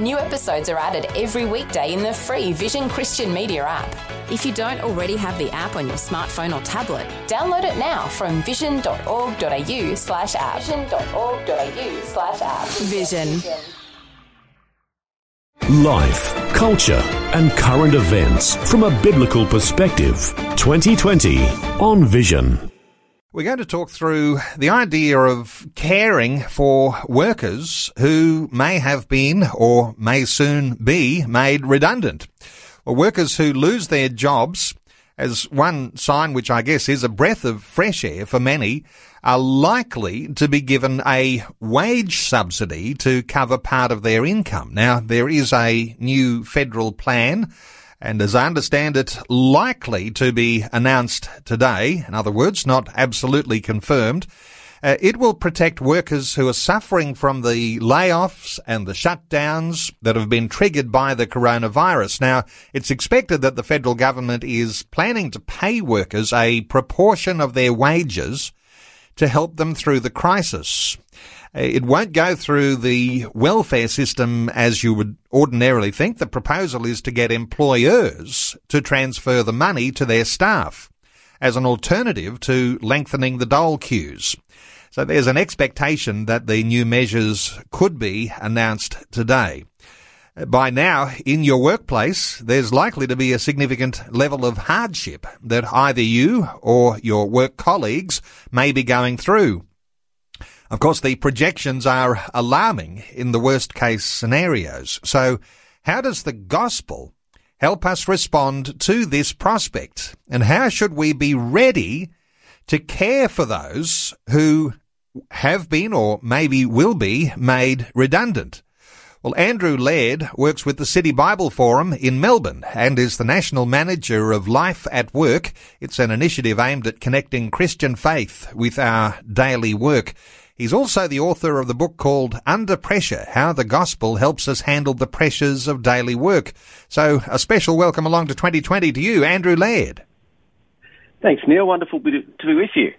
New episodes are added every weekday in the free Vision Christian Media app. If you don't already have the app on your smartphone or tablet, download it now from vision.org.au slash app. Vision.org.au slash app. Vision. Life, culture, and current events from a biblical perspective. 2020 on Vision. We're going to talk through the idea of caring for workers who may have been or may soon be made redundant. Or workers who lose their jobs as one sign, which I guess is a breath of fresh air for many, are likely to be given a wage subsidy to cover part of their income. Now, there is a new federal plan and as I understand it, likely to be announced today. In other words, not absolutely confirmed. Uh, it will protect workers who are suffering from the layoffs and the shutdowns that have been triggered by the coronavirus. Now, it's expected that the federal government is planning to pay workers a proportion of their wages to help them through the crisis. Uh, it won't go through the welfare system as you would ordinarily think. The proposal is to get employers to transfer the money to their staff as an alternative to lengthening the dole queues. So there's an expectation that the new measures could be announced today. By now, in your workplace, there's likely to be a significant level of hardship that either you or your work colleagues may be going through. Of course, the projections are alarming in the worst case scenarios. So how does the gospel help us respond to this prospect? And how should we be ready to care for those who have been or maybe will be made redundant? Well, Andrew Laird works with the City Bible Forum in Melbourne and is the national manager of Life at Work. It's an initiative aimed at connecting Christian faith with our daily work. He's also the author of the book called Under Pressure, How the Gospel Helps Us Handle the Pressures of Daily Work. So a special welcome along to 2020 to you, Andrew Laird. Thanks, Neil. Wonderful to be with you.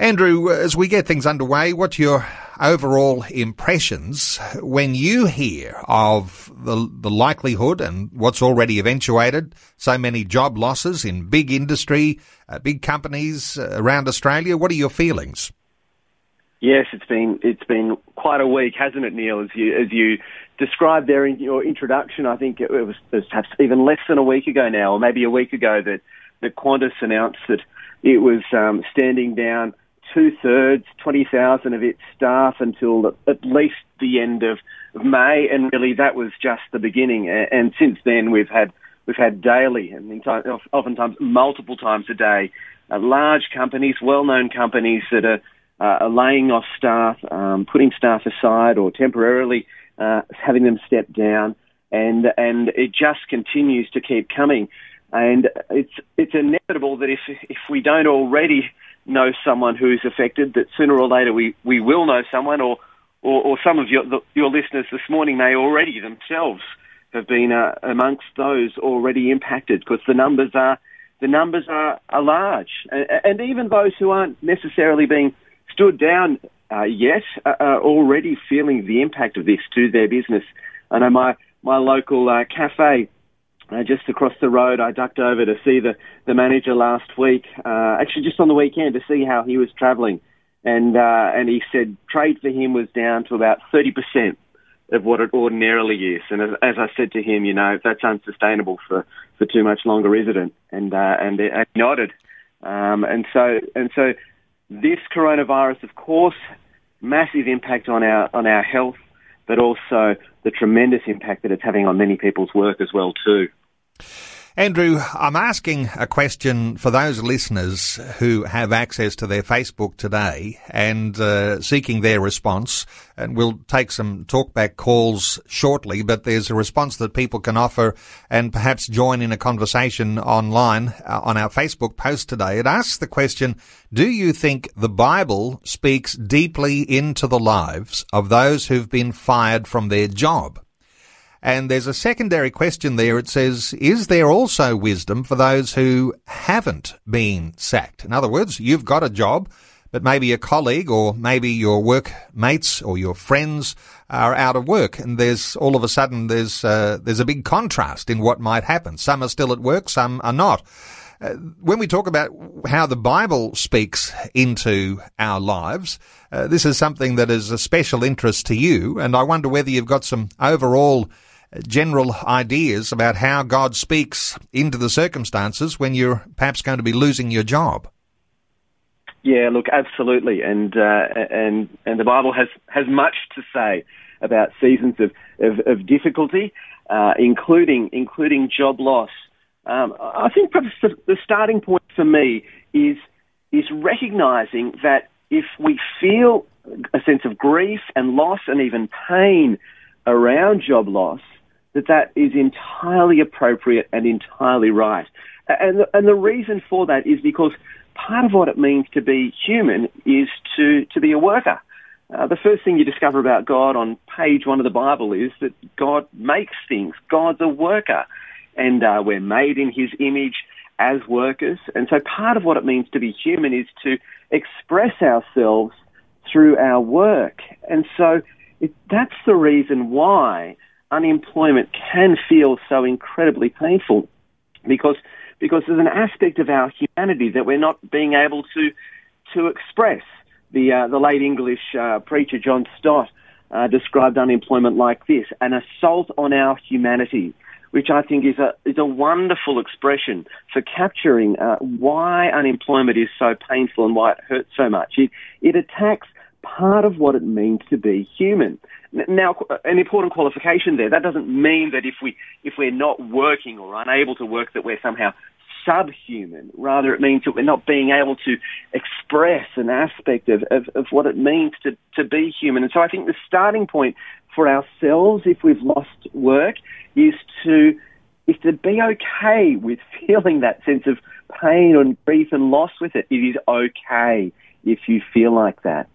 Andrew, as we get things underway, what's your overall impressions when you hear of the, the likelihood and what's already eventuated, so many job losses in big industry, uh, big companies uh, around Australia? What are your feelings? Yes, it's been it's been quite a week, hasn't it, Neil? As you as you described there in your introduction, I think it was, it was perhaps even less than a week ago now, or maybe a week ago, that that Qantas announced that it was um, standing down two thirds, twenty thousand of its staff until at least the end of, May, and really that was just the beginning. And, and since then, we've had we've had daily and oftentimes multiple times a day, uh, large companies, well-known companies that are uh, laying off staff, um, putting staff aside, or temporarily uh, having them step down, and and it just continues to keep coming. And it's it's inevitable that if if we don't already know someone who's affected, that sooner or later we, we will know someone, or or, or some of your the, your listeners this morning may already themselves have been uh, amongst those already impacted, because the numbers are the numbers are, are large, and, and even those who aren't necessarily being stood down uh, yet uh, are already feeling the impact of this to their business. I know my, my local uh, cafe uh, just across the road, I ducked over to see the, the manager last week, uh, actually just on the weekend to see how he was travelling. And, uh, and he said trade for him was down to about 30% of what it ordinarily is. And as, as, I said to him, you know, that's unsustainable for, for too much longer, isn't it? And, and, and he nodded. Um, and so, and so this coronavirus, of course, massive impact on our on our health, but also the tremendous impact that it's having on many people's work as well too. Andrew, I'm asking a question for those listeners who have access to their Facebook today and uh, seeking their response. And we'll take some talkback calls shortly, but there's a response that people can offer and perhaps join in a conversation online uh, on our Facebook post today. It asks the question, do you think the Bible speaks deeply into the lives of those who've been fired from their job? And there's a secondary question there. It says, is there also wisdom for those who haven't been sacked? In other words, you've got a job, but maybe a colleague or maybe your workmates or your friends are out of work. And there's all of a sudden there's, uh, there's a big contrast in what might happen. Some are still at work, some are not. Uh, when we talk about how the Bible speaks into our lives, uh, this is something that is a special interest to you, and I wonder whether you've got some overall general ideas about how God speaks into the circumstances when you're perhaps going to be losing your job. Yeah, look, absolutely, and uh, and and the Bible has has much to say about seasons of of, of difficulty, uh, including including job loss. Um, I think perhaps the, the starting point for me is is recognizing that if we feel a sense of grief and loss and even pain around job loss, that that is entirely appropriate and entirely right. And the, and the reason for that is because part of what it means to be human is to, to be a worker. Uh, the first thing you discover about God on page one of the Bible is that God makes things. God's a worker. And uh, we're made in his image as workers. And so part of what it means to be human is to express ourselves through our work. And so it, that's the reason why unemployment can feel so incredibly painful because because there's an aspect of our humanity that we're not being able to to express. The uh, the late English uh, preacher John Stott uh, described unemployment like this: an assault on our humanity, which I think is a is a wonderful expression for capturing uh, why unemployment is so painful and why it hurts so much. It it attacks part of what it means to be human. Now, an important qualification there. That doesn't mean that if we if we're not working or unable to work, that we're somehow subhuman. Rather, it means that we're not being able to express an aspect of, of, of what it means to, to be human. And so, I think the starting point for ourselves, if we've lost work, is to is to be okay with feeling that sense of pain and grief and loss with it. It is okay if you feel like that.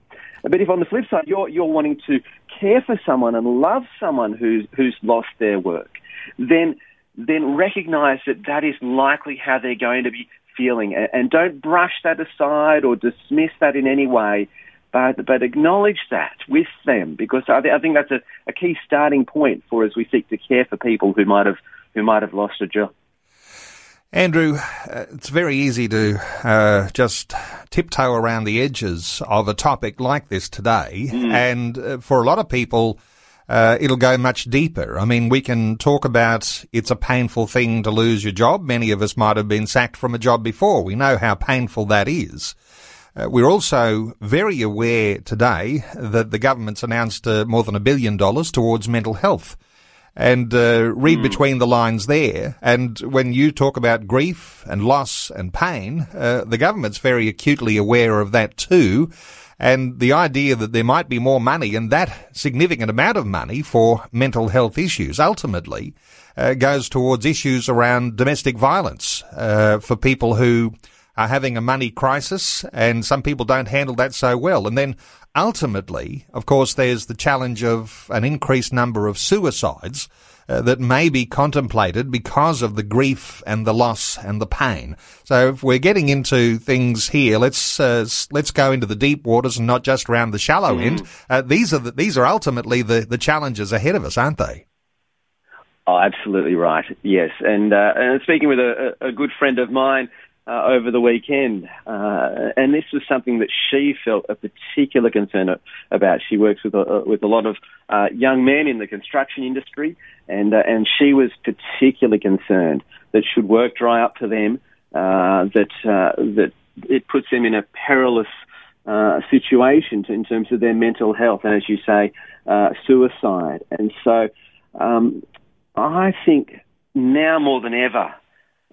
But if on the flip side you're you're wanting to care for someone and love someone who's who's lost their work, then then recognise that that is likely how they're going to be feeling, and don't brush that aside or dismiss that in any way, but but acknowledge that with them because I, I think that's a, a key starting point for as we seek to care for people who might have who might have lost a job. Andrew, uh, it's very easy to uh, just tiptoe around the edges of a topic like this today, mm. and uh, for a lot of people, uh, it'll go much deeper. I mean, we can talk about it's a painful thing to lose your job. Many of us might have been sacked from a job before. We know how painful that is. Uh, we're also very aware today that the government's announced uh, more than a billion dollars towards mental health and uh, read mm. between the lines there. And when you talk about grief and loss and pain, uh, the government's very acutely aware of that too. And the idea that there might be more money and that significant amount of money for mental health issues ultimately uh, goes towards issues around domestic violence uh, for people who are having a money crisis and some people don't handle that so well. And then ultimately, of course, there's the challenge of an increased number of suicides uh, that may be contemplated because of the grief and the loss and the pain. So if we're getting into things here, let's uh, let's go into the deep waters and not just around the shallow mm. end. Uh, these are the, these are ultimately the, the challenges ahead of us, aren't they? Oh, absolutely right. Yes, and, uh, and speaking with a, a good friend of mine uh, over the weekend, uh, and this was something that she felt a particular concern about. She works with a, with a lot of uh, young men in the construction industry, and uh, and she was particularly concerned that should work dry up for them, uh, that uh, that it puts them in a perilous situation to, in terms of their mental health, and as you say, suicide. And so, um, I think now more than ever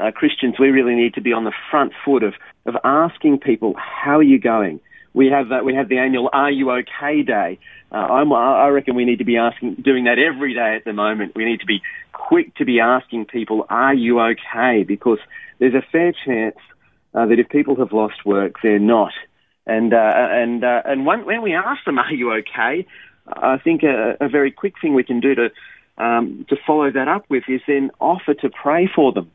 uh, Christians, we really need to be on the front foot of, of asking people, how are you going? We have, uh, we have the annual Are You OK Day. Uh, i reckon we need to be asking, doing that every day at the moment. We need to be quick to be asking people, are you okay? Because there's a fair chance uh, that if people have lost work, they're not. And, uh, and, uh, and when, when we ask them, are you okay? I think a, a very quick thing we can do to, um, to follow that up with is then offer to pray for them.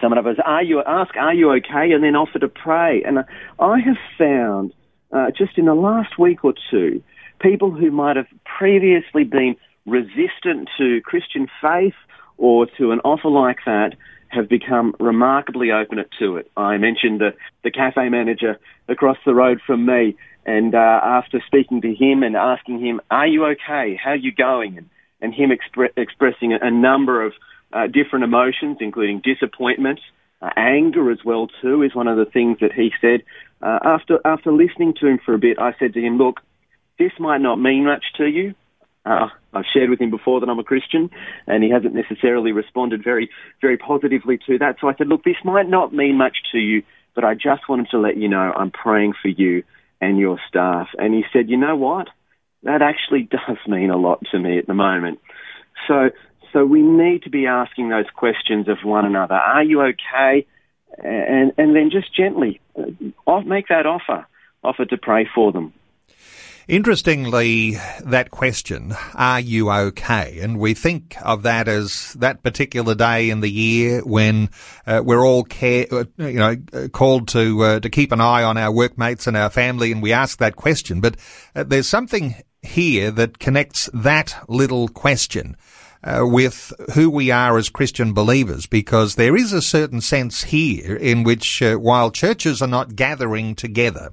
Some of us are you ask, are you okay, and then offer to pray. And I have found uh, just in the last week or two, people who might have previously been resistant to Christian faith or to an offer like that have become remarkably open to it. I mentioned the, the cafe manager across the road from me, and uh, after speaking to him and asking him, "Are you okay? How are you going?" and, and him expre- expressing a number of uh, different emotions, including disappointment, uh, anger as well too, is one of the things that he said. Uh, after after listening to him for a bit, I said to him, "Look, this might not mean much to you." Uh, I've shared with him before that I'm a Christian, and he hasn't necessarily responded very, very positively to that. So I said, look, this might not mean much to you, but I just wanted to let you know I'm praying for you and your staff. And he said, you know what? That actually does mean a lot to me at the moment. So, so we need to be asking those questions of one another. Are you okay? And, and then just gently uh, make that offer, offer to pray for them. Interestingly, that question, are you okay? And we think of that as that particular day in the year when uh, we're all care, uh, you know, called to uh, to keep an eye on our workmates and our family, and we ask that question. But uh, there's something here that connects that little question. Uh, with who we are as Christian believers, because there is a certain sense here in which, uh, while churches are not gathering together,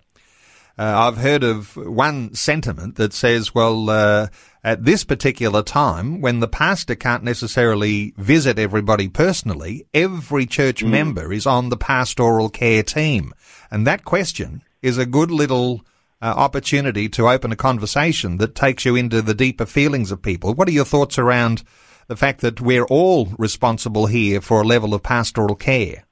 uh, I've heard of one sentiment that says, well, uh, at this particular time, when the pastor can't necessarily visit everybody personally, every church mm. member is on the pastoral care team. And that question is a good little uh, opportunity to open a conversation that takes you into the deeper feelings of people. What are your thoughts around the fact that we're all responsible here for a level of pastoral care?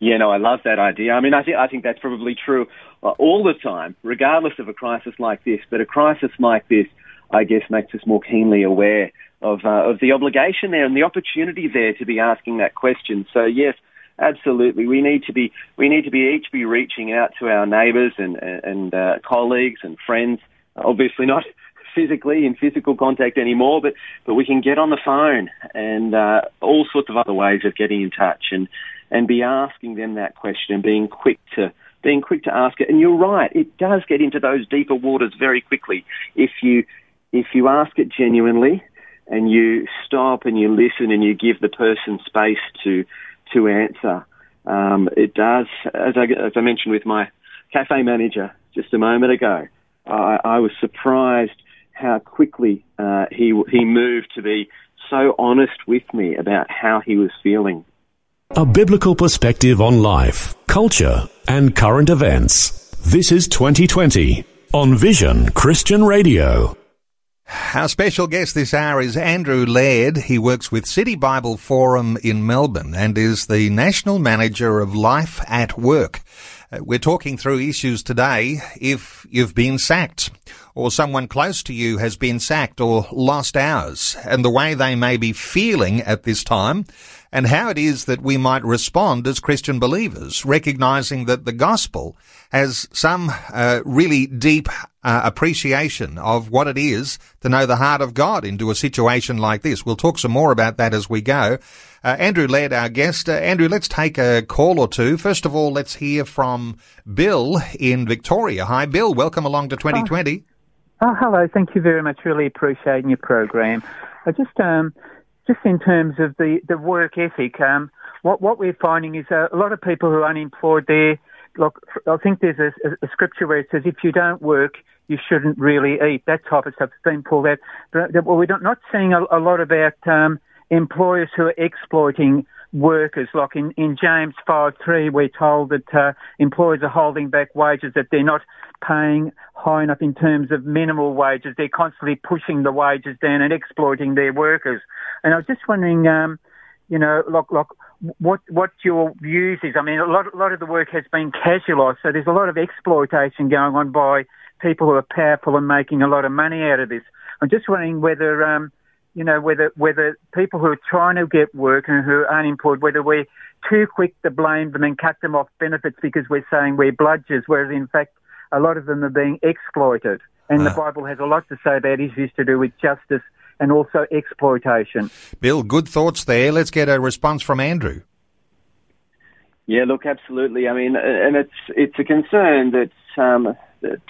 Yeah, no, I love that idea. I mean, I think I think that's probably true uh, all the time, regardless of a crisis like this. But a crisis like this, I guess, makes us more keenly aware of uh, of the obligation there and the opportunity there to be asking that question. So yes, absolutely, we need to be we need to be each be reaching out to our neighbours and and uh, colleagues and friends. Obviously, not physically in physical contact anymore, but but we can get on the phone and uh, all sorts of other ways of getting in touch and and be asking them that question and being quick to being quick to ask it. And you're right, it does get into those deeper waters very quickly if you if you ask it genuinely and you stop and you listen and you give the person space to to answer. Um, it does, as I, as I mentioned with my cafe manager just a moment ago, I, I was surprised how quickly uh, he he moved to be so honest with me about how he was feeling a biblical perspective on life, culture, and current events. This is 2020 on Vision Christian Radio. Our special guest this hour is Andrew Laird. He works with City Bible Forum in Melbourne and is the National Manager of Life at Work. Uh, we're talking through issues today if you've been sacked or someone close to you has been sacked or lost hours and the way they may be feeling at this time and how it is that we might respond as Christian believers, recognizing that the gospel has some uh, really deep uh, appreciation of what it is to know the heart of God into a situation like this. We'll talk some more about that as we go. Uh, Andrew Laird, our guest. Uh, Andrew, let's take a call or two. First of all, let's hear from Bill in Victoria. Hi, Bill. Welcome along to 2020. Oh, oh hello. Thank you very much. Really appreciating your program. I just um, just in terms of the, the work ethic, um, what, what we're finding is a, a lot of people who are unemployed there, look, I think there's a, a, scripture where it says, if you don't work, you shouldn't really eat. That type of stuff's been pulled out. But well, we're not seeing a, a lot about um, employers who are exploiting workers. Like in, in James 5 3, we're told that uh, employers are holding back wages, that they're not paying high enough in terms of minimal wages. They're constantly pushing the wages down and exploiting their workers. And I was just wondering, um, you know, like, like what what your views is. I mean, a lot a lot of the work has been casualised, so there's a lot of exploitation going on by people who are powerful and making a lot of money out of this. I'm just wondering whether, um, you know, whether whether people who are trying to get work and who are unemployed, whether we're too quick to blame them and cut them off benefits because we're saying we're bludgers, whereas in fact a lot of them are being exploited. And uh. the Bible has a lot to say about issues to do with justice and also exploitation. Bill, good thoughts there. Let's get a response from Andrew. Yeah, look, absolutely. I mean, and it's it's a concern that um,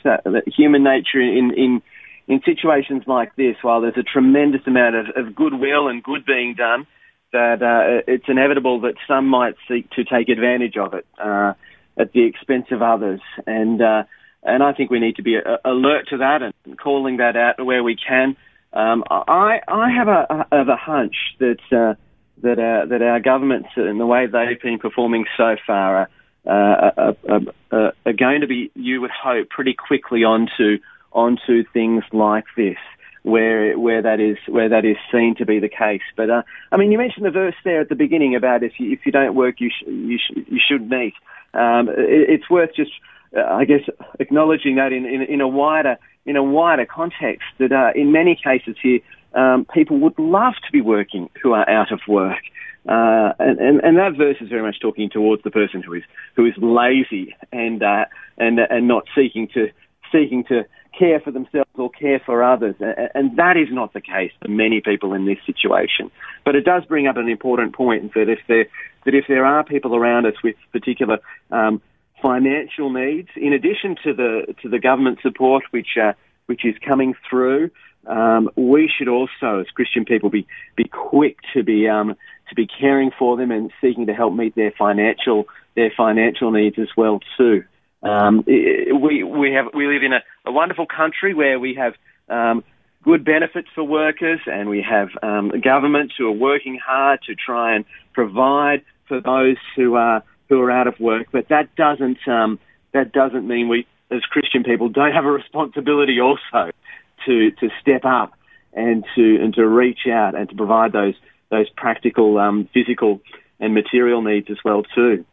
that, uh, that human nature in in in situations like this, while there's a tremendous amount of, of goodwill and good being done, that uh, it's inevitable that some might seek to take advantage of it uh, at the expense of others, and uh, and I think we need to be uh, alert to that and calling that out where we can. Um, I I have a, have a hunch that uh, that our, that our governments and the way they've been performing so far are, uh, are, going to be, you would hope, pretty quickly onto onto things like this where where that is where that is seen to be the case. But uh, I mean, you mentioned the verse there at the beginning about if you if you don't work, you sh- you sh- you shouldn't eat. Um, it, it's worth just uh, I guess acknowledging that in, in, in a wider in a wider context that uh, in many cases here um, people would love to be working who are out of work. Uh, and, and, and, that verse is very much talking towards the person who is who is lazy and uh, and and not seeking to seeking to care for themselves or care for others, and that is not the case for many people in this situation. But it does bring up an important point that if there that if there are people around us with particular um, financial needs, in addition to the to the government support which uh, which is coming through, um, we should also, as Christian people, be be quick to be um, to be caring for them and seeking to help meet their financial their financial needs as well too. Um, we we have we live in a, a wonderful country where we have um, good benefits for workers, and we have um, governments who are working hard to try and provide for those who are who are out of work. But that doesn't um, that doesn't mean we, as Christian people, don't have a responsibility also to to step up and to and to reach out and to provide those those practical, um, physical, and material needs as well too.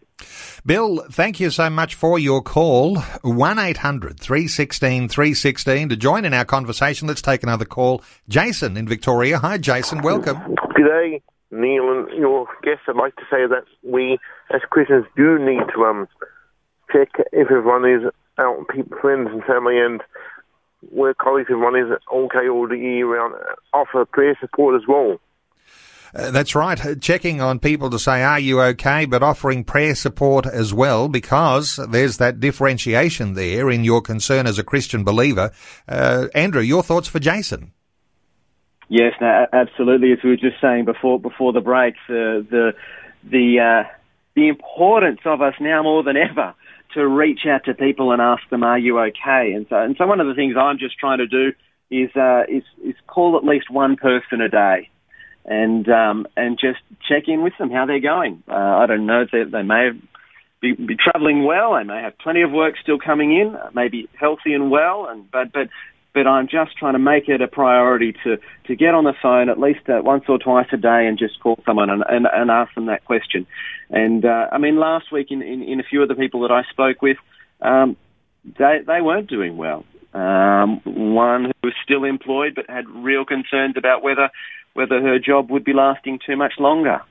Bill, thank you so much for your call. 1 800 316 316 to join in our conversation. Let's take another call. Jason in Victoria. Hi, Jason. Welcome. Good day. Neil and your guests, I'd like to say that we, as Christians, do need to um, check if everyone is out, people, friends, and family, and work colleagues, everyone is okay all the year round. Offer prayer support as well. Uh, that's right. Checking on people to say, are you okay? But offering prayer support as well, because there's that differentiation there in your concern as a Christian believer. Uh, Andrew, your thoughts for Jason? Yes, no, absolutely. As we were just saying before before the break, the the the uh, the importance of us now more than ever to reach out to people and ask them, "Are you okay?" And so, and so one of the things I'm just trying to do is uh, is is call at least one person a day, and um, and just check in with them how they're going. Uh, I don't know they, they may be, be travelling well. They may have plenty of work still coming in. May be healthy and well, and but but but I'm just trying to make it a priority to, to get on the phone at least uh, once or twice a day and just call someone and, and, and ask them that question. And uh, I mean, last week in, in, in, a few of the people that I spoke with, um, they, they weren't doing well. Um, one who was still employed but had real concerns about whether whether her job would be lasting too much longer.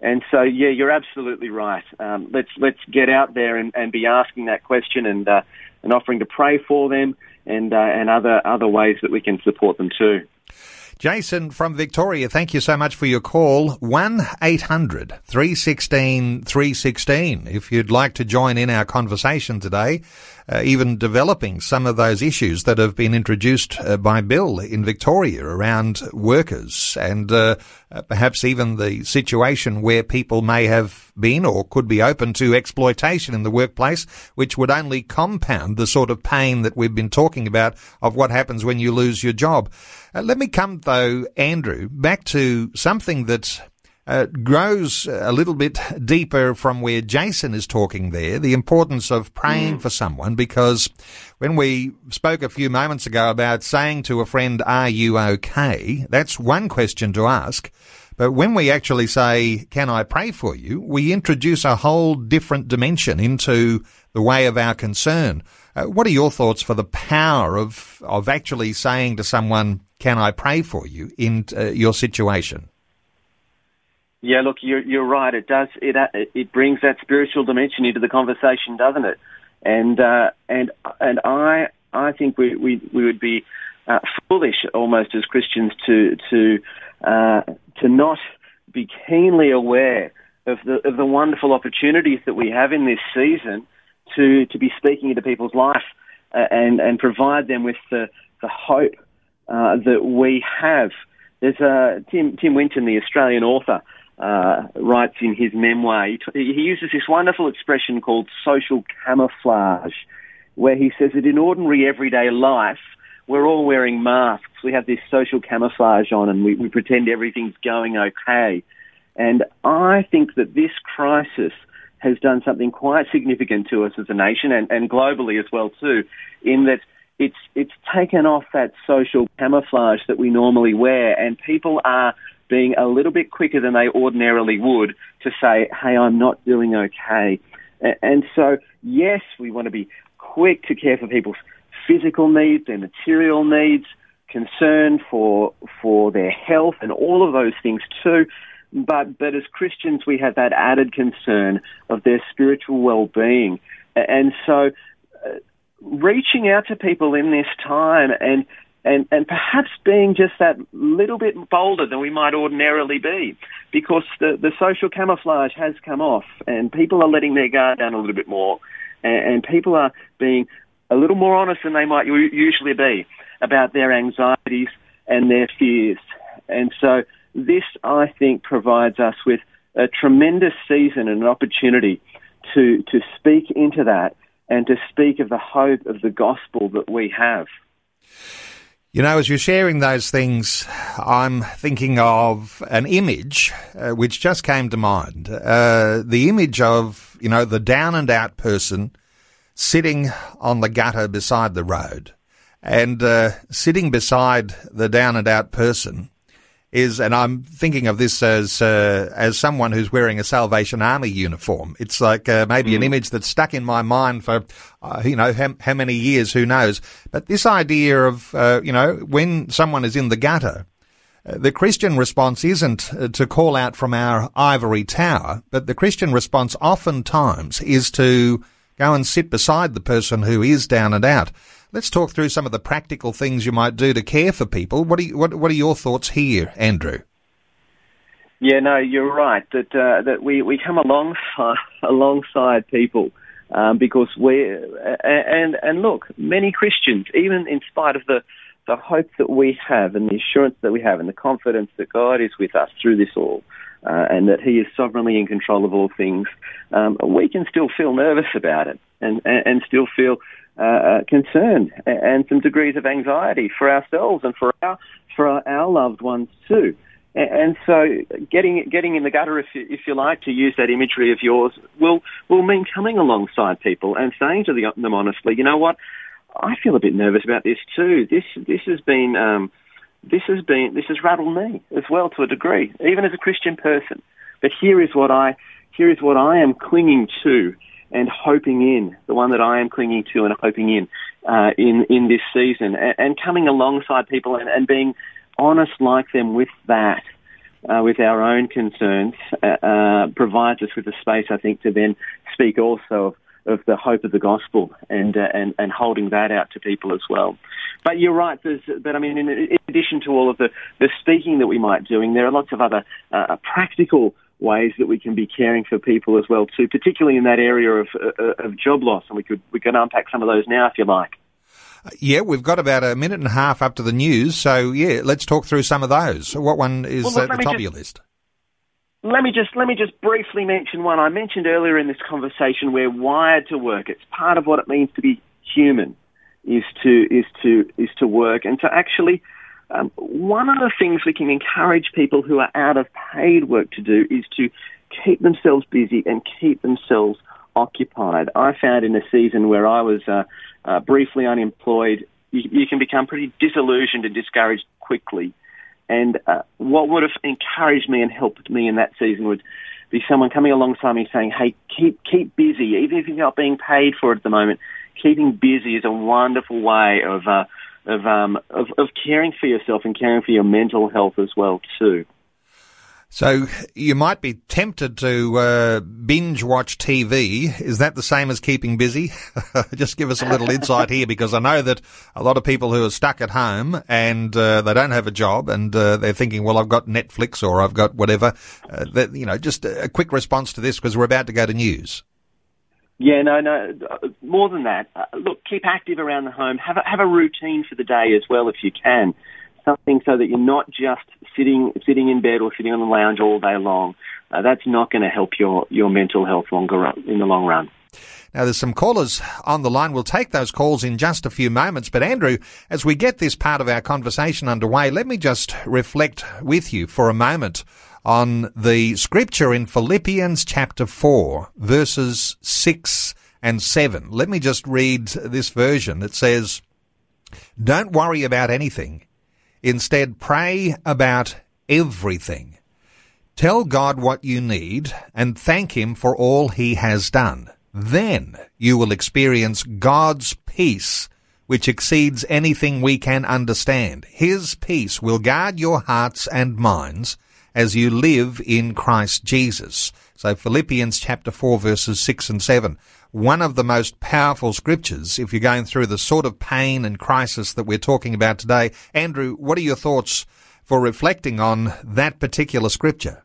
And so, yeah, you're absolutely right. Um, let's let's get out there and, and be asking that question and uh, and offering to pray for them and uh, and other other ways that we can support them too. Jason from Victoria, thank you so much for your call. 1 800 316 316. If you'd like to join in our conversation today, uh, even developing some of those issues that have been introduced uh, by Bill in Victoria around workers and uh, uh, perhaps even the situation where people may have been or could be open to exploitation in the workplace, which would only compound the sort of pain that we've been talking about of what happens when you lose your job. Uh, let me come though, Andrew, back to something that uh, grows a little bit deeper from where Jason is talking there, the importance of praying mm. for someone, because when we spoke a few moments ago about saying to a friend, are you okay? That's one question to ask. But when we actually say, can I pray for you? We introduce a whole different dimension into the way of our concern. Uh, what are your thoughts for the power of, of actually saying to someone, can I pray for you in uh, your situation? Yeah, look, you're you're right. It does it uh, it brings that spiritual dimension into the conversation, doesn't it? And uh, and and I I think we we, we would be uh, foolish almost as Christians to to uh, to not be keenly aware of the of the wonderful opportunities that we have in this season to to be speaking into people's life uh, and and provide them with the the hope uh, that we have. There's a Tim Tim Winton, the Australian author uh, writes in his memoir, he, t- he uses this wonderful expression called social camouflage, where he says that in ordinary everyday life, we're all wearing masks. We have this social camouflage on and we, we pretend everything's going okay. And I think that this crisis has done something quite significant to us as a nation and, and globally as well too, in that it's it's taken off that social camouflage that we normally wear, and people are being a little bit quicker than they ordinarily would to say, hey, I'm not doing okay. And so, yes, we want to be quick to care for people's physical needs, their material needs, concern for, for their health and all of those things too. But, but as Christians, we have that added concern of their spiritual well-being. And so, uh, reaching out to people in this time and and, and perhaps being just that little bit bolder than we might ordinarily be because the, the social camouflage has come off and people are letting their guard down a little bit more and, and people are being a little more honest than they might usually be about their anxieties and their fears. And so this, I think, provides us with a tremendous season and an opportunity to, to speak into that and to speak of the hope of the gospel that we have. You know, as you're sharing those things, I'm thinking of an image uh, which just came to mind. Uh, the image of, you know, the down and out person sitting on the gutter beside the road. And uh, sitting beside the down and out person is, and I'm thinking of this as uh, as someone who's wearing a Salvation Army uniform. It's like uh, maybe mm. an image that's stuck in my mind for uh, you know how, how, many years, who knows. But this idea of uh, you know when someone is in the gutter. Uh, the Christian response isn't uh, to call out from our ivory tower, but the Christian response oftentimes is to go and sit beside the person who is down and out. Let's talk through some of the practical things you might do to care for people. What are you, what, what are your thoughts here, Andrew? Yeah, no, you're right that uh, that we, we come alongside alongside people um, because we and and look, many Christians, even in spite of the the hope that we have and the assurance that we have and the confidence that God is with us through this all, uh, and that He is sovereignly in control of all things, um, we can still feel nervous about it and and, and still feel uh, uh, concern and some degrees of anxiety for ourselves and for our for our loved ones too. And so, getting getting in the gutter, if you, if you like, to use that imagery of yours, will will mean coming alongside people and saying to them honestly, you know what, I feel a bit nervous about this too. This this has been um, this has been this has rattled me as well to a degree, even as a Christian person. But here is what I here is what I am clinging to and hoping in, the one that I am clinging to and hoping in, uh, in, in this season, and, and coming alongside people and, and, being honest like them with that, uh, with our own concerns, uh, uh provides us with a space, I think, to then speak also of, of the hope of the gospel and, uh, and, and holding that out to people as well. But you're right. but I mean, in, in, addition to all of the, the speaking that we might be doing, there are lots of other uh, practical ways that we can be caring for people as well too, particularly in that area of, uh, of job loss. And we could we can unpack some of those now if you like. Yeah, we've got about a minute and a half up to the news, so yeah, let's talk through some of those. What one is well, look, at the top just, of your list? Let me just let me just briefly mention one I mentioned earlier in this conversation. We're wired to work. It's part of what it means to be human, is to is to is to work and to actually um, one of the things we can encourage people who are out of paid work to do is to keep themselves busy and keep themselves occupied. I found in a season where I was uh, uh, briefly unemployed, you, you, can become pretty disillusioned and discouraged quickly. And uh, what would have encouraged me and helped me in that season would be someone coming alongside me saying, "Hey, keep keep busy, even if you're not being paid for it at the moment. Keeping busy is a wonderful way of uh, of, um, of of caring for yourself and caring for your mental health as well too." So you might be tempted to uh, binge watch TV. Is that the same as keeping busy? Just give us a little insight here, because I know that a lot of people who are stuck at home and uh, they don't have a job, and uh, they're thinking, "Well, I've got Netflix or I've got whatever." Uh, that you know, just a quick response to this because we're about to go to news. Yeah, no, no. More than that, uh, look, keep active around the home. Have a, have a routine for the day as well, if you can something so that you're not just sitting sitting in bed or sitting on the lounge all day long. Uh, that's not going to help your your mental health longer in the long run. Now, there's some callers on the line. We'll take those calls in just a few moments. But, Andrew, as we get this part of our conversation underway, let me just reflect with you for a moment on the scripture in Philippians chapter 4, verses 6 and 7. Let me just read this version. It says, Don't worry about anything. Instead, pray about everything. Tell God what you need and thank Him for all He has done. Then you will experience God's peace, which exceeds anything we can understand. His peace will guard your hearts and minds as you live in Christ Jesus. So Philippians chapter 4 verses 6 and 7 one of the most powerful scriptures if you're going through the sort of pain and crisis that we're talking about today. Andrew, what are your thoughts for reflecting on that particular scripture?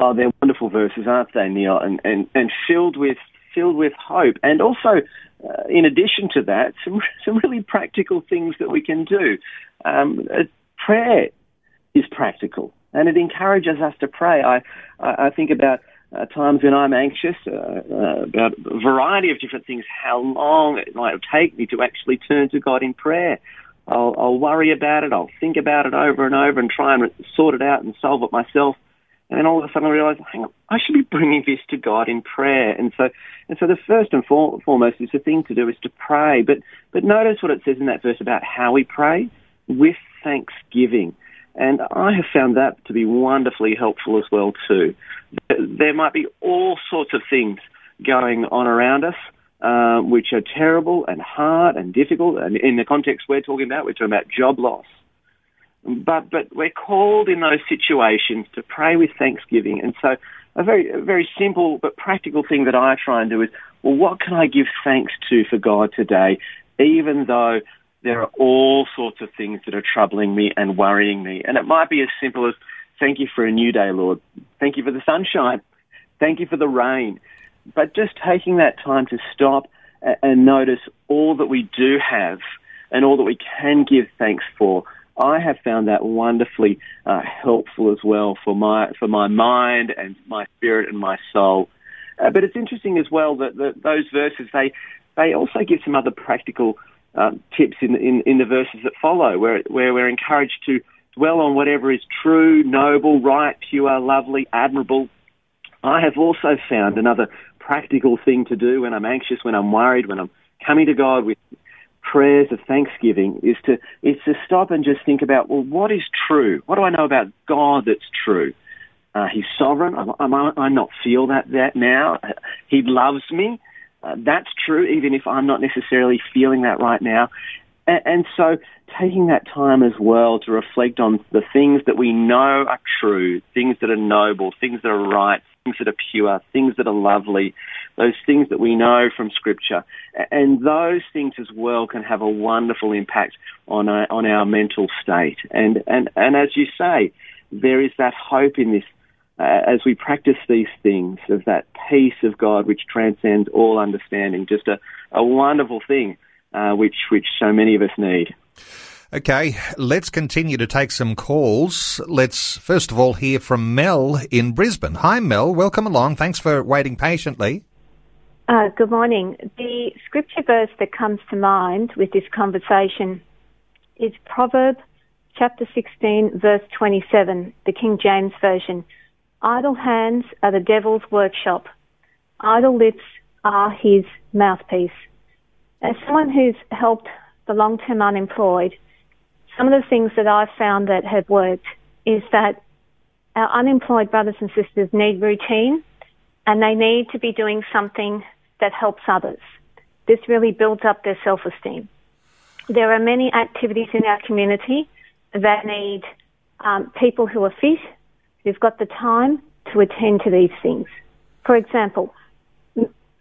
Oh, they're wonderful verses, aren't they, Neil? And and, and filled with filled with hope, and also, uh, in addition to that, some some really practical things that we can do. Um, prayer is practical, and it encourages us to pray. I, I think about times when I'm anxious uh, uh, about a variety of different things, how long it might take me to actually turn to God in prayer. I'll, I'll worry about it, I'll think about it over and over and try and sort it out and solve it myself. And then all of a sudden I realize, hang on, I should be bringing this to God in prayer. And so, and so the first and for, foremost is the thing to do is to pray. But, but notice what it says in that verse about how we pray with thanksgiving. And I have found that to be wonderfully helpful as well too. There might be all sorts of things going on around us, uh, which are terrible and hard and difficult. And in the context we're talking about, we're talking about job loss. But but we're called in those situations to pray with thanksgiving. And so a very a very simple but practical thing that I try and do is, well, what can I give thanks to for God today, even though there are all sorts of things that are troubling me and worrying me. And it might be as simple as, thank you for a new day, Lord. Thank you for the sunshine. Thank you for the rain. But just taking that time to stop and notice all that we do have and all that we can give thanks for. I have found that wonderfully uh, helpful as well for my for my mind and my spirit and my soul. Uh, but it's interesting as well that, that those verses they they also give some other practical um, tips in, in, in the verses that follow, where, where we're encouraged to dwell on whatever is true, noble, right, pure, lovely, admirable. I have also found another practical thing to do when I'm anxious, when I'm worried, when I'm coming to God with prayers of thanksgiving is to is to stop and just think about well what is true? What do I know about God that's true? Uh, he's sovereign. I, I, I not feel that that now. He loves me uh, that's true, even if I'm not necessarily feeling that right now. And, and so taking that time as well to reflect on the things that we know are true, things that are noble, things that are right, things that are pure, things that are lovely, those things that we know from Scripture. And those things as well can have a wonderful impact on our, on our mental state. And, and, and as you say, there is that hope in this uh, as we practice these things of that peace of God which transcends all understanding. Just a, a wonderful thing uh, which, which so many of us need. Okay, let's continue to take some calls. Let's first of all hear from Mel in Brisbane. Hi, Mel. Welcome along. Thanks for waiting patiently. Uh, good morning. The scripture verse that comes to mind with this conversation is Proverbs chapter 16, verse 27, the King James Version. Idle hands are the devil's workshop. Idle lips are his mouthpiece. As someone who's helped the long-term unemployed, some of the things that I've found that have worked is that our unemployed brothers and sisters need routine and they need to be doing something that helps others. This really builds up their self-esteem. There are many activities in our community that need um, people who are fit, who've got the time to attend to these things. For example,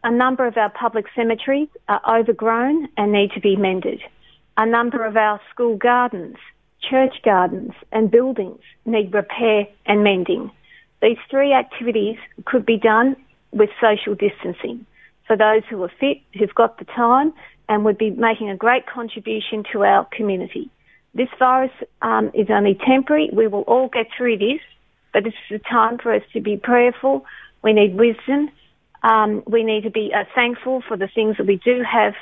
a number of our public cemeteries are overgrown and need to be mended. A number of our school gardens, church gardens and buildings need repair and mending. These three activities could be done with social distancing for those who are fit, who've got the time and would be making a great contribution to our community. This virus um, is only temporary. We will all get through this, but this is a time for us to be prayerful. We need wisdom. Um, we need to be uh, thankful for the things that we do have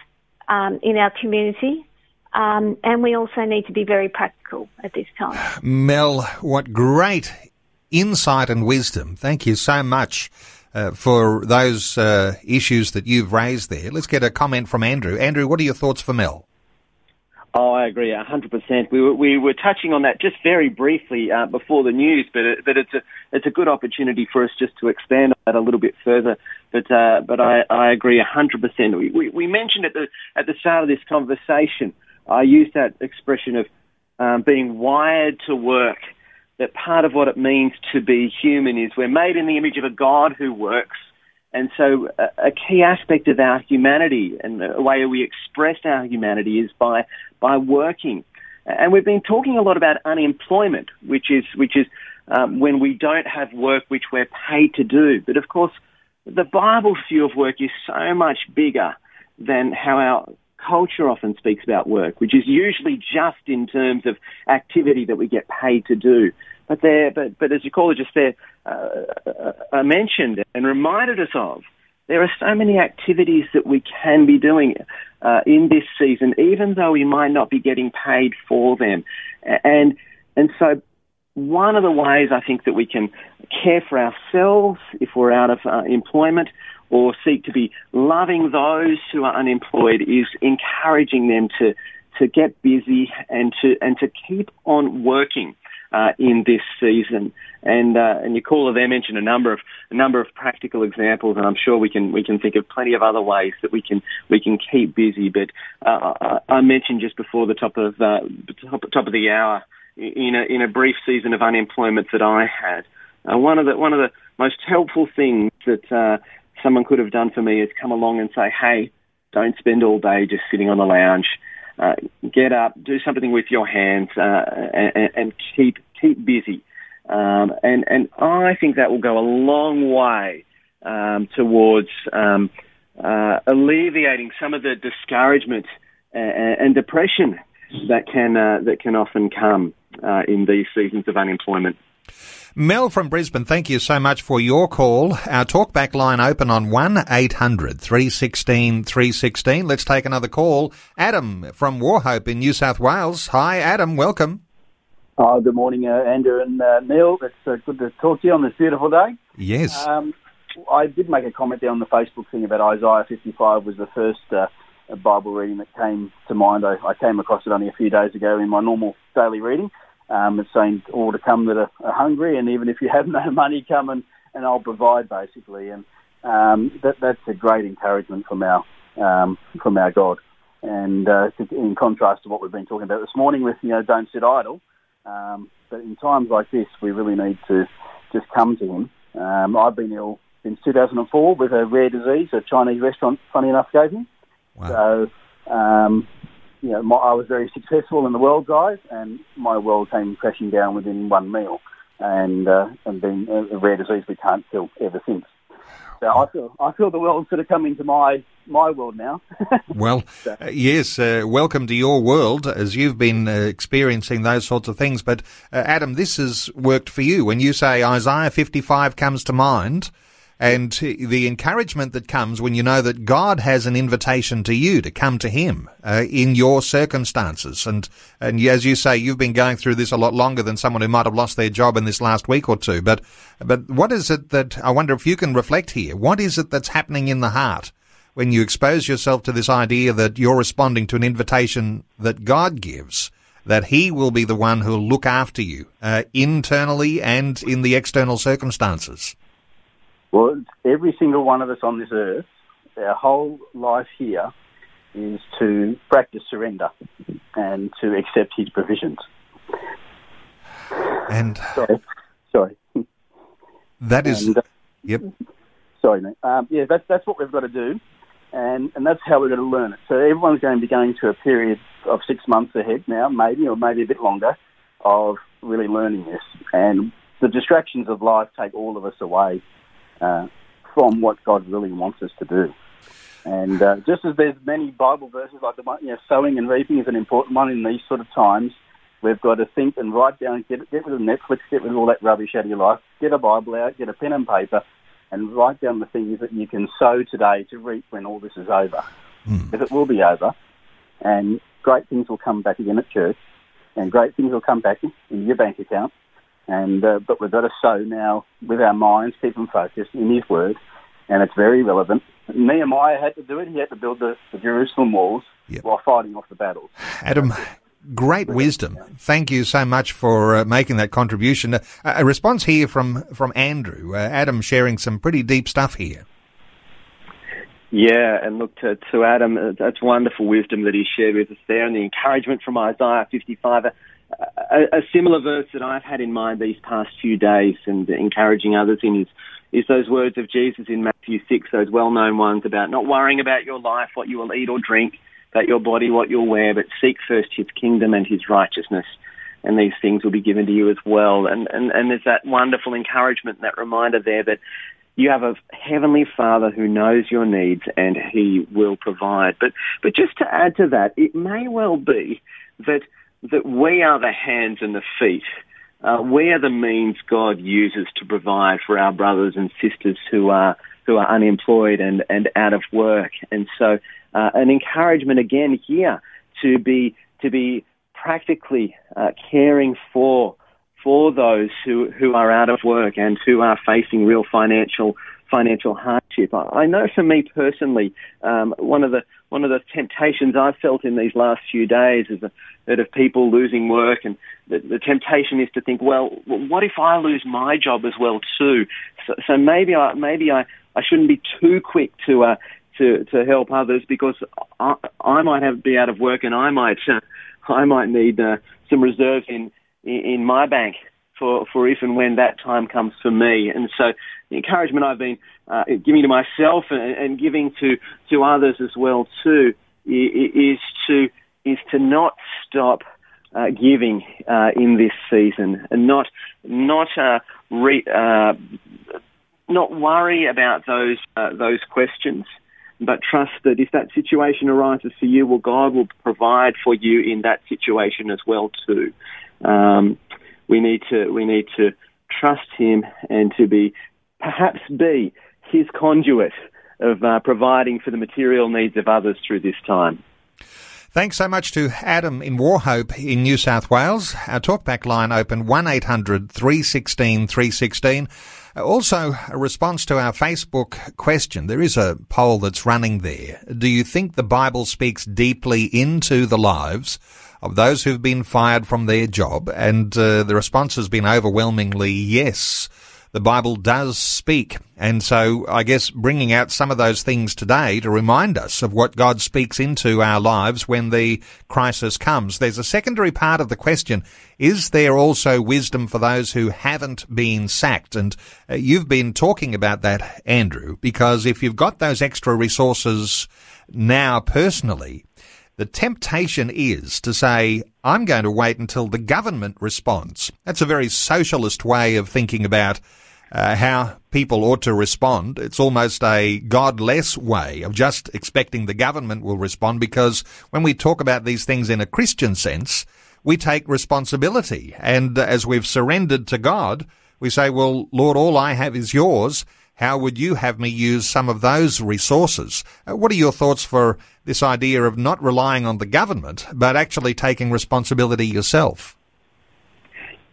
um, in our community. Um, and we also need to be very practical at this time. Mel, what great insight and wisdom. Thank you so much. Uh, for those uh, issues that you've raised there. Let's get a comment from Andrew. Andrew, what are your thoughts for Mel? Oh, I agree, hundred percent. We were we were touching on that just very briefly uh, before the news, but it, but it's a it's a good opportunity for us just to expand on that a little bit further. But uh, but I, I agree hundred percent. We, we we mentioned at the at the start of this conversation, I used that expression of um, being wired to work. That part of what it means to be human is we're made in the image of a God who works. And so a, a, key aspect of our humanity and the way we express our humanity is by, by working. And we've been talking a lot about unemployment, which is, which is um, when we don't have work which we're paid to do. But of course, the Bible's view of work is so much bigger than how our culture often speaks about work, which is usually just in terms of activity that we get paid to do. But there, but, but as ecologists there uh, uh, mentioned and reminded us of, there are so many activities that we can be doing uh, in this season, even though we might not be getting paid for them. And and so, one of the ways I think that we can care for ourselves if we're out of uh, employment or seek to be loving those who are unemployed is encouraging them to to get busy and to and to keep on working uh, in this season. And uh, and your there mentioned a number of a number of practical examples, and I'm sure we can we can think of plenty of other ways that we can we can keep busy. But uh, I mentioned just before the top of uh, top, top of the hour in a in a brief season of unemployment that I had. Uh, one of the one of the most helpful things that uh, someone could have done for me is come along and say, "Hey, don't spend all day just sitting on the lounge. Uh, get up, do something with your hands, uh, and, and, keep keep busy." Um, and and I think that will go a long way um, towards um, uh, alleviating some of the discouragement and, and depression that can uh, that can often come uh, in these seasons of unemployment. Mel from Brisbane, thank you so much for your call. Our talkback line open on 1 800 316 316. Let's take another call. Adam from Wauchope in New South Wales. Hi, Adam, welcome. Oh, good morning, uh, Andrew and uh, Neil. It's uh, good to talk to you on this beautiful day. Yes. Um, I did make a comment there on the Facebook thing about Isaiah 55 was the first uh, Bible reading that came to mind. I, I, came across it only a few days ago in my normal daily reading. Um, it's saying all to come that are, are, hungry, and even if you have no money, come and, and I'll provide, basically. And um, that, that's a great encouragement from our um, from our God. And uh, in contrast to what we've been talking about this morning, with you know, don't sit idle. Um, but in times like this, we really need to just come to Him. Um, I've been ill since 2004 with a rare disease, a Chinese restaurant, funny enough, gave me. Wow. So um, you know, my, I was very successful in the world's eyes, and my world came crashing down within one meal, and uh, and been a rare disease we can't kill ever since. So I feel I feel the world's sort of coming to my my world now. well, so. uh, yes, uh, welcome to your world as you've been uh, experiencing those sorts of things. But uh, Adam, this has worked for you. When you say Isaiah 55 comes to mind, and the encouragement that comes when you know that God has an invitation to you to come to Him uh, in your circumstances. And, and as you say, you've been going through this a lot longer than someone who might have lost their job in this last week or two. But, but what is it that, I wonder if you can reflect here, what is it that's happening in the heart when you expose yourself to this idea that you're responding to an invitation that God gives? that He will be the one who'll look after you uh, internally and in the external circumstances? Well, every single one of us on this earth, our whole life here is to practice surrender and to accept His provisions. And sorry, sorry. That is, and, uh, yep. Sorry, mate. Um, yeah, that's that's what we've got to do, and and that's how we're going to learn it. So everyone's going to be going through a period of six months ahead now, maybe or maybe a bit longer, of really learning this. And the distractions of life take all of us away uh, from what God really wants us to do. And uh, just as there's many Bible verses like the one, you know, sowing and reaping is an important one in these sort of times. We've got to think and write down, get, get rid of Netflix, get rid of all that rubbish out of your life, get a Bible out, get a pen and paper, and write down the things that you can sow today to reap when all this is over. Mm. Because it will be over, and great things will come back again at church, and great things will come back in your bank account. And uh, but we've got to sow now with our minds, keep them focused in His Word, and it's very relevant. Nehemiah had to do it; he had to build the, the Jerusalem walls Yep. while fighting off the battles. Adam, great wisdom. Thank you so much for uh, making that contribution. Uh, a response here from from Andrew. Uh, Adam sharing some pretty deep stuff here. Yeah, and look to, to Adam, uh, that's wonderful wisdom that he shared with us there, and the encouragement from Isaiah 55, a, a, similar verse that I've had in mind these past few days, and encouraging others in is is those words of Jesus in Matthew 6, those well-known ones about not worrying about your life, what you will eat or drink, about your body, what you'll wear, but seek first His kingdom and His righteousness, and these things will be given to you as well. And and and there's that wonderful encouragement, that reminder there that you have a heavenly Father who knows your needs and He will provide. But but just to add to that, it may well be that that we are the hands and the feet. Uh, we are the means God uses to provide for our brothers and sisters who are who are unemployed and, and out of work. And so, uh, an encouragement again here to be to be practically uh, caring for for those who, who are out of work and who are facing real financial financial hardship. I, know for me personally, um, one of the one of the temptations I've felt in these last few days is that of people losing work, and the, the temptation is to think, well, what if I lose my job as well too? So, so maybe I maybe I, I shouldn't be too quick to uh, to to help others because I, I might have be out of work and I might uh, I might need uh, some reserves in in my bank for, for if and when that time comes for me. And so the encouragement I've been uh, giving to myself and, and, giving to, to others as well too is to is to not stop uh, giving uh, in this season and not not uh, re, uh, not worry about those uh, those questions. But trust that if that situation arises for you, well, God will provide for you in that situation as well too. Um, we need to we need to trust Him and to be perhaps be His conduit of uh, providing for the material needs of others through this time. Thanks so much to Adam in Wauchope in New South Wales. Our talkback line open 1800 316 316. Also, a response to our Facebook question. There is a poll that's running there. Do you think the Bible speaks deeply into the lives of those who've been fired from their job? And uh, the response has been overwhelmingly yes. The Bible does speak. And so I guess bringing out some of those things today to remind us of what God speaks into our lives when the crisis comes. There's a secondary part of the question. Is there also wisdom for those who haven't been sacked? And uh, you've been talking about that, Andrew, because if you've got those extra resources now personally, the temptation is to say, I'm going to wait until the government responds. That's a very socialist way of thinking about uh, how people ought to respond. It's almost a godless way of just expecting the government will respond because when we talk about these things in a Christian sense, we take responsibility. And as we've surrendered to God, we say, well, Lord, all I have is yours. How would you have me use some of those resources? Uh, what are your thoughts for this idea of not relying on the government, but actually taking responsibility yourself?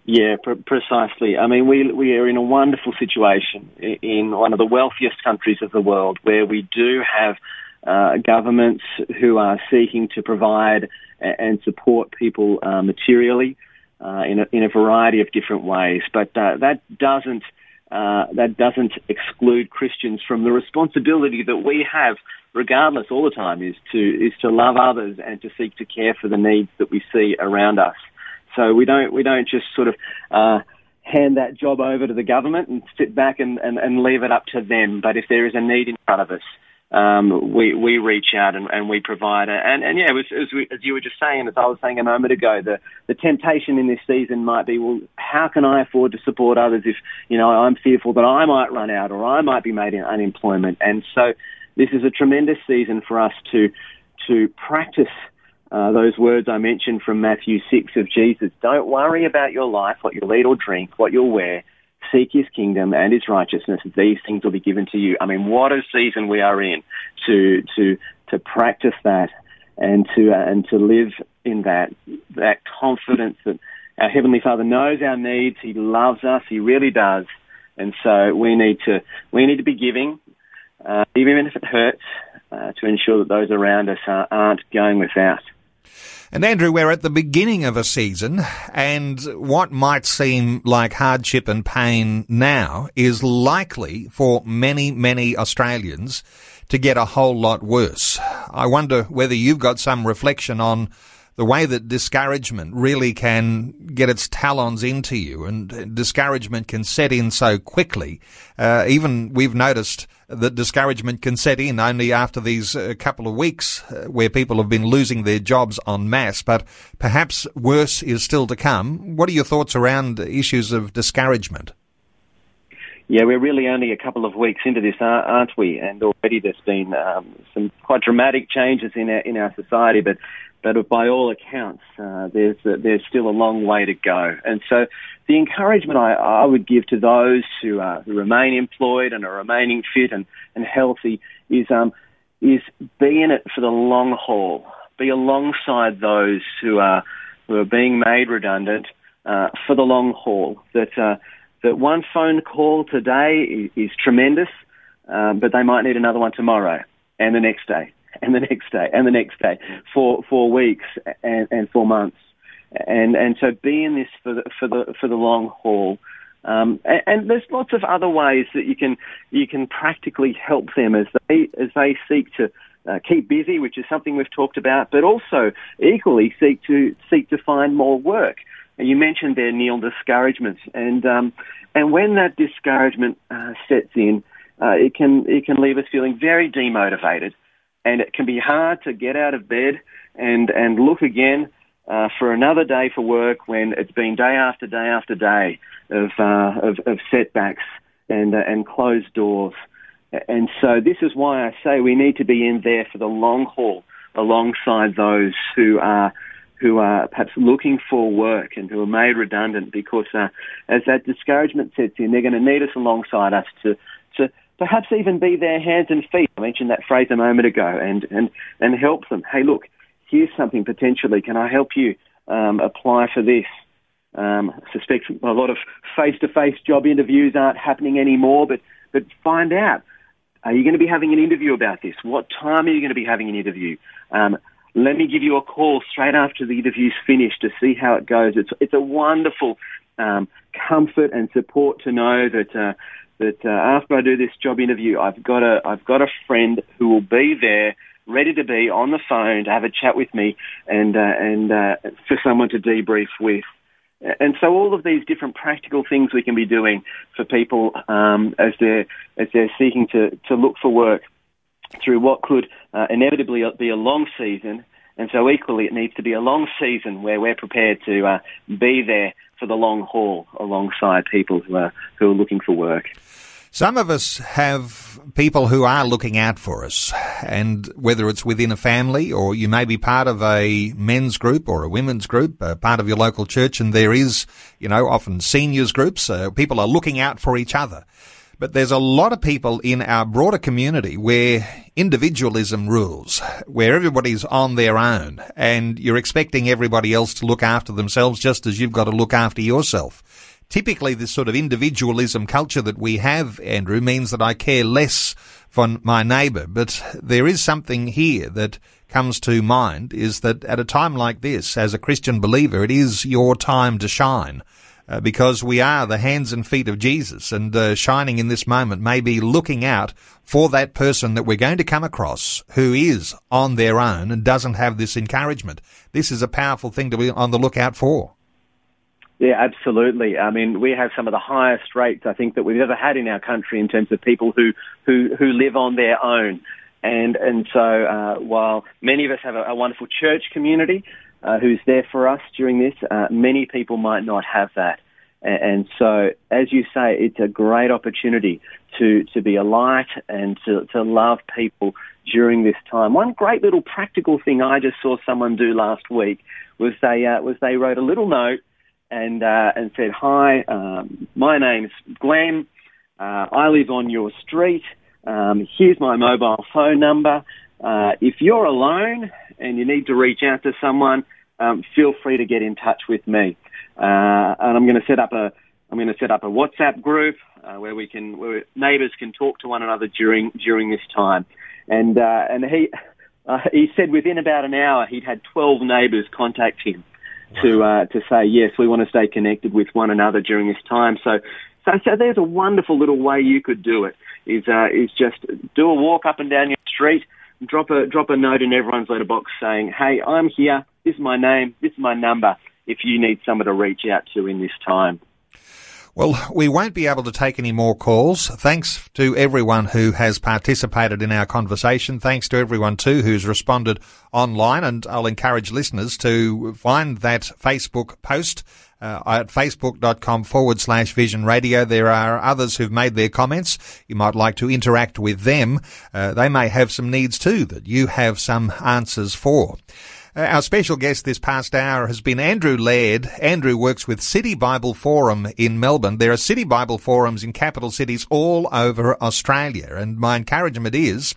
Yeah, pr- precisely. I mean, we we are in a wonderful situation in one of the wealthiest countries of the world, where we do have uh, governments who are seeking to provide and support people uh, materially uh, in, a, in a variety of different ways. But uh, that doesn't uh, that doesn't exclude Christians from the responsibility that we have, regardless, all the time, is to is to love others and to seek to care for the needs that we see around us. So we don't we don't just sort of uh, hand that job over to the government and sit back and, and, and leave it up to them. But if there is a need in front of us, um, we we reach out and, and we provide it. And and yeah, as, as, we, as you were just saying, as I was saying a moment ago, the the temptation in this season might be, well, how can I afford to support others if you know I'm fearful that I might run out or I might be made in unemployment. And so this is a tremendous season for us to to practice. Uh, those words I mentioned from Matthew 6 of Jesus. Don't worry about your life, what you'll eat or drink, what you'll wear seek his kingdom and his righteousness, these things will be given to you. I mean, what a season we are in to to to practice that and to uh, and to live in that that confidence that our heavenly Father knows our needs. He loves us. He really does. And so we need to we need to be giving, uh, even if it hurts, uh, to ensure that those around us are, aren't going without. And Andrew, we're at the beginning of a season, and what might seem like hardship and pain now is likely for many, many Australians to get a whole lot worse. I wonder whether you've got some reflection on the way that discouragement really can get its talons into you and discouragement can set in so quickly. Uh, even we've noticed that discouragement can set in only after these uh, couple of weeks uh, where people have been losing their jobs en masse, but perhaps worse is still to come. What are your thoughts around issues of discouragement? Yeah, we're really only a couple of weeks into this, aren't we? And already there's been um, some quite dramatic changes in our in our society. But but by all accounts, uh, there's uh, there's still a long way to go. And so, the encouragement I, I would give to those who, uh, who remain employed and are remaining fit and, and healthy is um, is be in it for the long haul. Be alongside those who are who are being made redundant uh, for the long haul. That uh, that one phone call today is, is tremendous, um, but they might need another one tomorrow and the next day and the next day and the next day for for weeks and, and for months, and and so be in this for the for the for the long haul. Um, and, and, there's lots of other ways that you can you can practically help them as they as they seek to uh, keep busy, which is something we've talked about, but also equally seek to seek to find more work. And you mentioned there, Neil, discouragement, and um, and when that discouragement uh, sets in, uh, it can it can leave us feeling very demotivated and it can be hard to get out of bed and and look again uh, for another day for work when it's been day after day after day of uh, of, of, setbacks and uh, and closed doors. And so this is why I say we need to be in there for the long haul, alongside those who are who are perhaps looking for work and who are made redundant because uh, as that discouragement sets in, they're going to need us alongside us to to perhaps even be their hands and feet. I mentioned that phrase a moment ago, and and and help them. Hey, look, here's something potentially. Can I help you um, apply for this? Um, I suspect a lot of face-to-face job interviews aren't happening anymore, but but find out. Are you going to be having an interview about this? What time are you going to be having an interview? Um, let me give you a call straight after the interview's finished to see how it goes. It's it's a wonderful um, comfort and support to know that uh, that uh, after I do this job interview, I've got a I've got a friend who will be there, ready to be on the phone to have a chat with me, and uh, and uh, for someone to debrief with. And so all of these different practical things we can be doing for people um, as they're as they're seeking to to look for work through what could uh, inevitably be a long season. And so equally, it needs to be a long season where we're prepared to uh, be there for the long haul alongside people who are who are looking for work. Some of us have people who are looking out for us, and whether it's within a family or you may be part of a men's group or a women's group, uh, part of your local church, and there is, you know, often seniors groups, uh, people are looking out for each other. But there's a lot of people in our broader community where individualism rules, where everybody's on their own and you're expecting everybody else to look after themselves just as you've got to look after yourself. typically this sort of individualism culture that we have, Andrew, means that I care less for my neighbour. But there is something here that comes to mind is that at a time like this, as a Christian believer, it is your time to shine. Uh, because we are the hands and feet of Jesus and uh, shining in this moment may be looking out for that person that we're going to come across who is on their own and doesn't have this encouragement. This is a powerful thing to be on the lookout for. Yeah, absolutely. I mean, we have some of the highest rates I think that we've ever had in our country in terms of people who who who live on their own. And and so uh, while many of us have a, a wonderful church community uh, who's there for us during this, uh, many people might not have that. And, so, as you say, it's a great opportunity to to be a light and to to love people during this time. One great little practical thing I just saw someone do last week was they uh, was they wrote a little note and uh, and said, "Hi, um, my name's Glenn. Uh, I live on your street. Um, here's my mobile phone number. Uh, if you're alone and you need to reach out to someone, um, feel free to get in touch with me. Uh, and I'm going to set up a I'm going to set up a WhatsApp group uh, where we can where neighbours can talk to one another during during this time. And uh, and he he said within about an hour he'd had 12 neighbours contact him to uh, to say yes, we want to stay connected with one another during this time. So, so, so there's a wonderful little way you could do it. Is uh, is just do a walk up and down your street, drop a drop a note in everyone's letterbox saying, "Hey, I'm here. This is my name. This is my number. If you need someone to reach out to in this time." Well, we won't be able to take any more calls. Thanks to everyone who has participated in our conversation. Thanks to everyone too who's responded online. And I'll encourage listeners to find that Facebook post uh, at facebook.com forward slash vision radio. There are others who've made their comments. You might like to interact with them. Uh, they may have some needs too that you have some answers for. Uh, our special guest this past hour has been Andrew Laird. Andrew works with City Bible Forum in Melbourne. There are City Bible Forums in capital cities all over Australia, and my encouragement is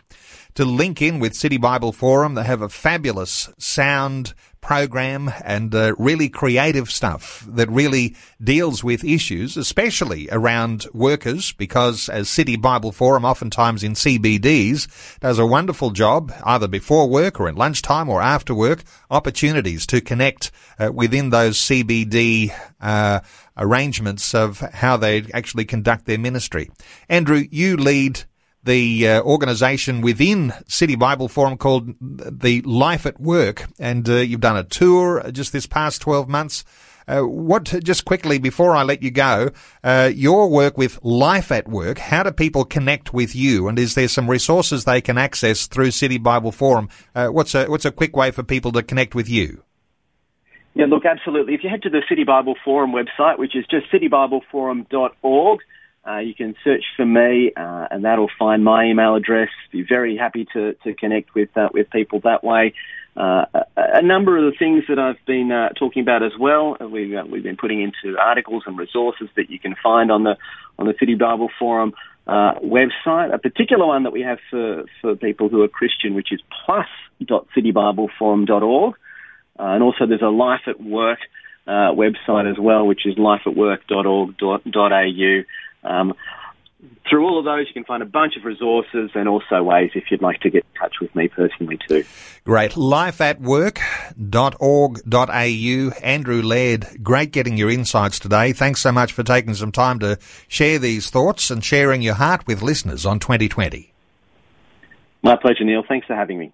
to link in with City Bible Forum. They have a fabulous sound program and uh, really creative stuff that really deals with issues, especially around workers, because as City Bible Forum, oftentimes in CBDs, does a wonderful job, either before work or in lunchtime or after work, opportunities to connect uh, within those CBD uh, arrangements of how they actually conduct their ministry. Andrew, you lead the uh, organisation within City Bible Forum called the Life at Work, and uh, you've done a tour just this past 12 months. Uh, what, just quickly before I let you go, uh, your work with Life at Work, how do people connect with you? And is there some resources they can access through City Bible Forum? Uh, what's a, what's a quick way for people to connect with you? Yeah, look, absolutely. If you head to the City Bible Forum website, which is just citybibleforum.org, uh, you can search for me, uh, and that'll find my email address. Be very happy to, to connect with uh, with people that way. Uh, a, a, number of the things that I've been uh, talking about as well, uh, we've we've been putting into articles and resources that you can find on the on the City Bible Forum website. A particular one that we have for for people who are Christian, which is plus.citybibleforum.org, and also there's a Life at Work website as well, which is lifeatwork.org.au. Um, through all of those, you can find a bunch of resources and also ways if you'd like to get in touch with me personally too. Great. Lifeatwork.org.au. Andrew Laird, great getting your insights today. Thanks so much for taking some time to share these thoughts and sharing your heart with listeners on 2020. My pleasure, Neil. Thanks for having me.